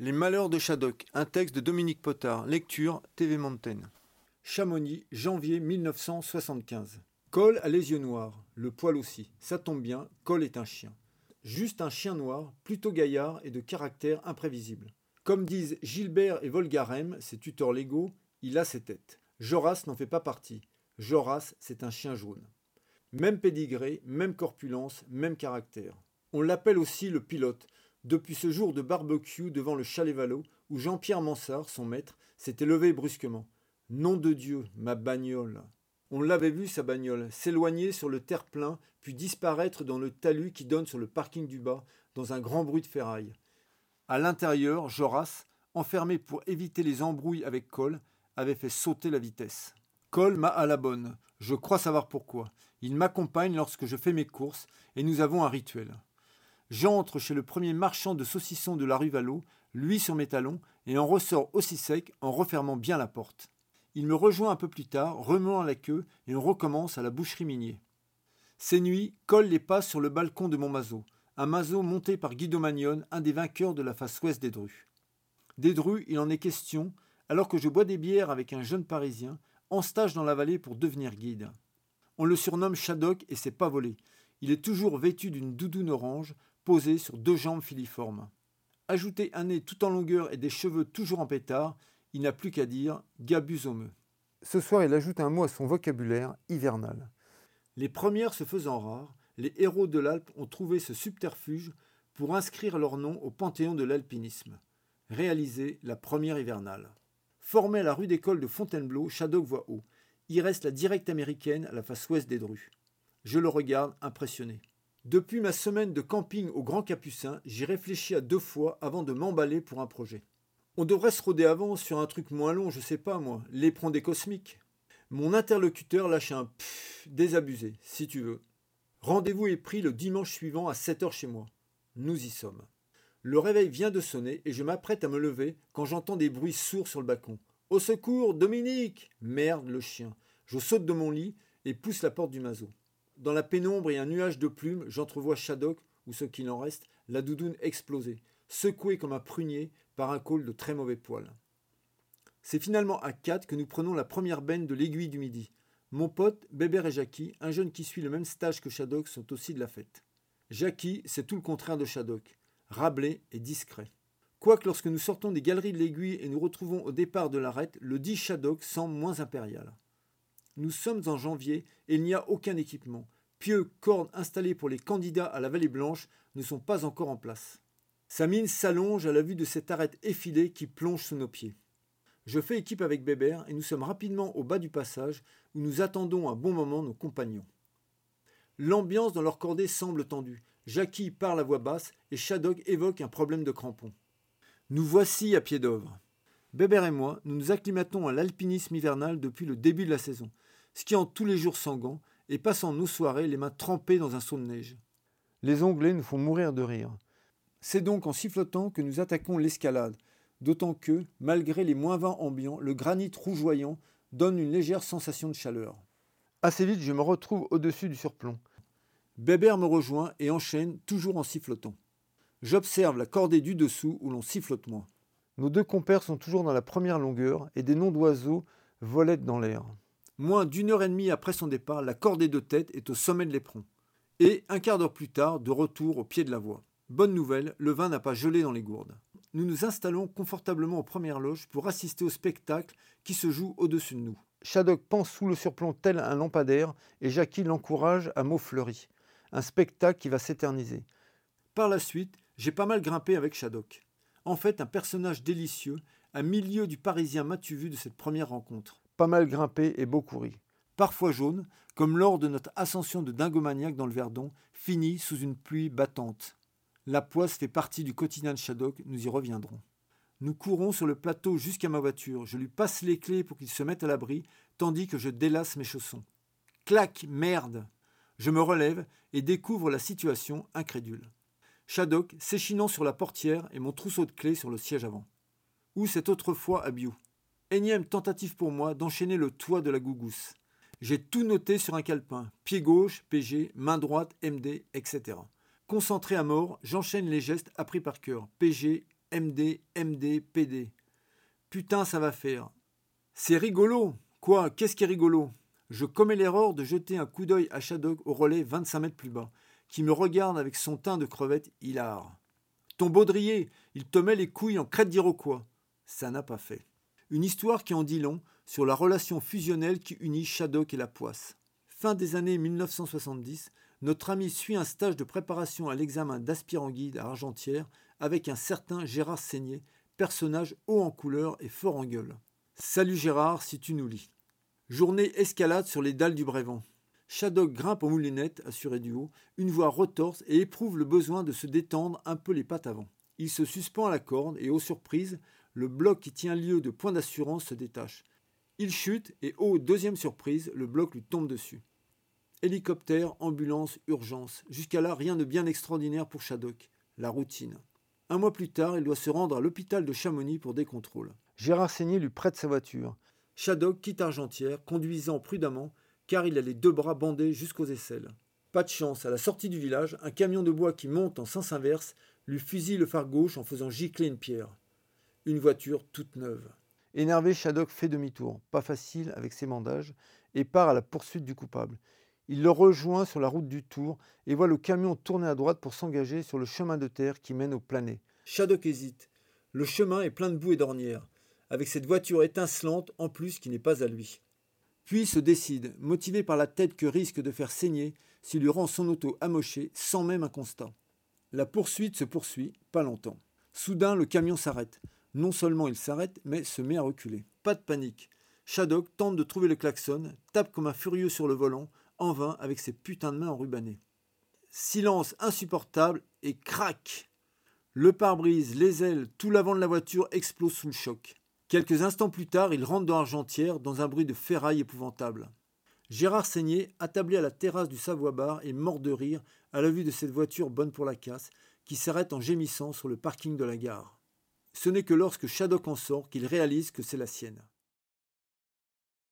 Les Malheurs de Shadok, un texte de Dominique Potard, lecture TV Mountain. Chamonix, janvier 1975. Cole a les yeux noirs, le poil aussi. Ça tombe bien, Cole est un chien. Juste un chien noir, plutôt gaillard et de caractère imprévisible. Comme disent Gilbert et Volgarem, ses tuteurs légaux, il a ses têtes. Joras n'en fait pas partie. Joras, c'est un chien jaune. Même pédigré, même corpulence, même caractère. On l'appelle aussi le pilote, depuis ce jour de barbecue devant le chalet Valo, où Jean-Pierre Mansart, son maître, s'était levé brusquement. Nom de Dieu, ma bagnole. On l'avait vu, sa bagnole, s'éloigner sur le terre-plein, puis disparaître dans le talus qui donne sur le parking du bas, dans un grand bruit de ferraille. À l'intérieur, Joras, enfermé pour éviter les embrouilles avec Cole, avait fait sauter la vitesse. Cole m'a à la bonne. Je crois savoir pourquoi. Il m'accompagne lorsque je fais mes courses, et nous avons un rituel. J'entre chez le premier marchand de saucissons de la rue Valo, lui sur mes talons, et en ressors aussi sec en refermant bien la porte. Il me rejoint un peu plus tard, remuant la queue, et on recommence à la boucherie Minier. Ces nuits, Cole les passe sur le balcon de mon mazo, un mazo monté par Guido Magnon, un des vainqueurs de la face ouest des Drus. Des Drus, il en est question, alors que je bois des bières avec un jeune Parisien, en stage dans la vallée pour devenir guide. On le surnomme Shadok et c'est pas volé. Il est toujours vêtu d'une doudoune orange, posée sur deux jambes filiformes. Ajouter un nez tout en longueur et des cheveux toujours en pétard, il n'a plus qu'à dire Gabusomeux. Ce soir, il ajoute un mot à son vocabulaire hivernal. Les premières se faisant rares, les héros de l'Alpe ont trouvé ce subterfuge pour inscrire leur nom au panthéon de l'alpinisme. Réaliser la première hivernale. Formé à la rue d'école de Fontainebleau, Shadok voit haut. Il reste la directe américaine à la face ouest des Drus. Je le regarde, impressionné. Depuis ma semaine de camping au Grand Capucin, j'y réfléchis à deux fois avant de m'emballer pour un projet. On devrait se rôder avant sur un truc moins long, je sais pas moi, l'éperon des cosmiques. Mon interlocuteur lâche un pfff désabusé, si tu veux. Rendez-vous est pris le dimanche suivant à 7h chez moi. Nous y sommes. Le réveil vient de sonner et je m'apprête à me lever quand j'entends des bruits sourds sur le balcon. Au secours, Dominique Merde, le chien. Je saute de mon lit et pousse la porte du mazo. Dans la pénombre et un nuage de plumes, j'entrevois Shadok, ou ce qu'il en reste, la doudoune explosée, secouée comme un prunier par un col de très mauvais poil. C'est finalement à quatre que nous prenons la première benne de l'aiguille du midi. Mon pote, Bébert et Jackie, un jeune qui suit le même stage que Shadok, sont aussi de la fête. Jackie, c'est tout le contraire de Shadok, rablé et discret. Quoique lorsque nous sortons des galeries de l'aiguille et nous retrouvons au départ de l'arête, le dit Shadok semble moins impérial. Nous sommes en janvier et il n'y a aucun équipement. Pieux, cordes installées pour les candidats à la Vallée Blanche ne sont pas encore en place. Sa mine s'allonge à la vue de cette arête effilée qui plonge sous nos pieds. Je fais équipe avec Bébert et nous sommes rapidement au bas du passage où nous attendons un bon moment nos compagnons. L'ambiance dans leur cordée semble tendue. Jackie parle à voix basse et Shadok évoque un problème de crampons. Nous voici à pied d'œuvre. Bébert et moi, nous nous acclimatons à l'alpinisme hivernal depuis le début de la saison, skiant tous les jours sans gants et passant nos soirées les mains trempées dans un saut de neige. Les onglets nous font mourir de rire. C'est donc en sifflotant que nous attaquons l'escalade, d'autant que, malgré les moins vents ambiants, le granit rougeoyant donne une légère sensation de chaleur. Assez vite, je me retrouve au-dessus du surplomb. Bébert me rejoint et enchaîne, toujours en sifflotant. J'observe la cordée du dessous où l'on sifflote moins. Nos deux compères sont toujours dans la première longueur et des noms d'oiseaux volettent dans l'air. Moins d'une heure et demie après son départ, la cordée de tête est au sommet de l'éperon. Et un quart d'heure plus tard, de retour au pied de la voie. Bonne nouvelle, le vin n'a pas gelé dans les gourdes. Nous nous installons confortablement aux premières loges pour assister au spectacle qui se joue au-dessus de nous. Shadok pense sous le surplomb tel un lampadaire et Jackie l'encourage à mots fleuris. Un spectacle qui va s'éterniser. Par la suite, j'ai pas mal grimpé avec Shadok. En fait, un personnage délicieux, à milieu du parisien m'as-tu vu de cette première rencontre. Pas mal grimpé et beaucoup ri. Parfois jaune, comme lors de notre ascension de Dingomaniac dans le Verdon, fini sous une pluie battante. La poisse fait partie du quotidien de Shadok, nous y reviendrons. Nous courons sur le plateau jusqu'à ma voiture. Je lui passe les clés pour qu'il se mette à l'abri, tandis que je délasse mes chaussons. Clac, merde Je me relève et découvre la situation incrédule. Shadok s'échinant sur la portière et mon trousseau de clés sur le siège avant. Où cette autre fois à Énième tentative pour moi d'enchaîner le toit de la gougousse. J'ai tout noté sur un calepin. Pied gauche, PG, main droite, MD, etc. Concentré à mort, j'enchaîne les gestes appris par cœur. PG, MD, MD, PD. Putain, ça va faire. C'est rigolo. Quoi Qu'est-ce qui est rigolo? Je commets l'erreur de jeter un coup d'œil à Shadok au relais 25 mètres plus bas, qui me regarde avec son teint de crevette hilar. Ton baudrier, il te met les couilles en crête d'iroquois. Ça n'a pas fait. Une histoire qui en dit long sur la relation fusionnelle qui unit Shadok et la poisse. Fin des années 1970, notre ami suit un stage de préparation à l'examen d'aspirant guide à Argentière avec un certain Gérard Seigné, personnage haut en couleur et fort en gueule. Salut Gérard, si tu nous lis. Journée escalade sur les dalles du Brévent. Shadok grimpe aux moulinettes, assuré du haut, une voix retorse et éprouve le besoin de se détendre un peu les pattes avant. Il se suspend à la corde et, aux surprises, le bloc qui tient lieu de point d'assurance se détache. Il chute et, ô deuxième surprise, le bloc lui tombe dessus. Hélicoptère, ambulance, urgence. Jusqu'à là, rien de bien extraordinaire pour Shadok. La routine. Un mois plus tard, il doit se rendre à l'hôpital de Chamonix pour des contrôles. Gérard Seigné lui prête sa voiture. Shadok quitte Argentière, conduisant prudemment, car il a les deux bras bandés jusqu'aux aisselles. Pas de chance, à la sortie du village, un camion de bois qui monte en sens inverse lui fusille le phare gauche en faisant gicler une pierre. Une voiture toute neuve. Énervé, Shadok fait demi-tour, pas facile avec ses bandages, et part à la poursuite du coupable. Il le rejoint sur la route du Tour et voit le camion tourner à droite pour s'engager sur le chemin de terre qui mène au plané. Shadok hésite. Le chemin est plein de boue et d'ornières, avec cette voiture étincelante en plus qui n'est pas à lui. Puis se décide, motivé par la tête que risque de faire saigner s'il lui rend son auto amoché sans même un constat. La poursuite se poursuit, pas longtemps. Soudain, le camion s'arrête. Non seulement il s'arrête, mais se met à reculer. Pas de panique. Shadok tente de trouver le klaxon, tape comme un furieux sur le volant, en vain avec ses putains de mains enrubannées. Silence insupportable et crac Le pare-brise, les ailes, tout l'avant de la voiture explose sous le choc. Quelques instants plus tard, il rentre dans Argentière dans un bruit de ferraille épouvantable. Gérard Seigné, attablé à la terrasse du Savoie-Bar, est mort de rire à la vue de cette voiture bonne pour la casse qui s'arrête en gémissant sur le parking de la gare. Ce n'est que lorsque Shadok en sort qu'il réalise que c'est la sienne.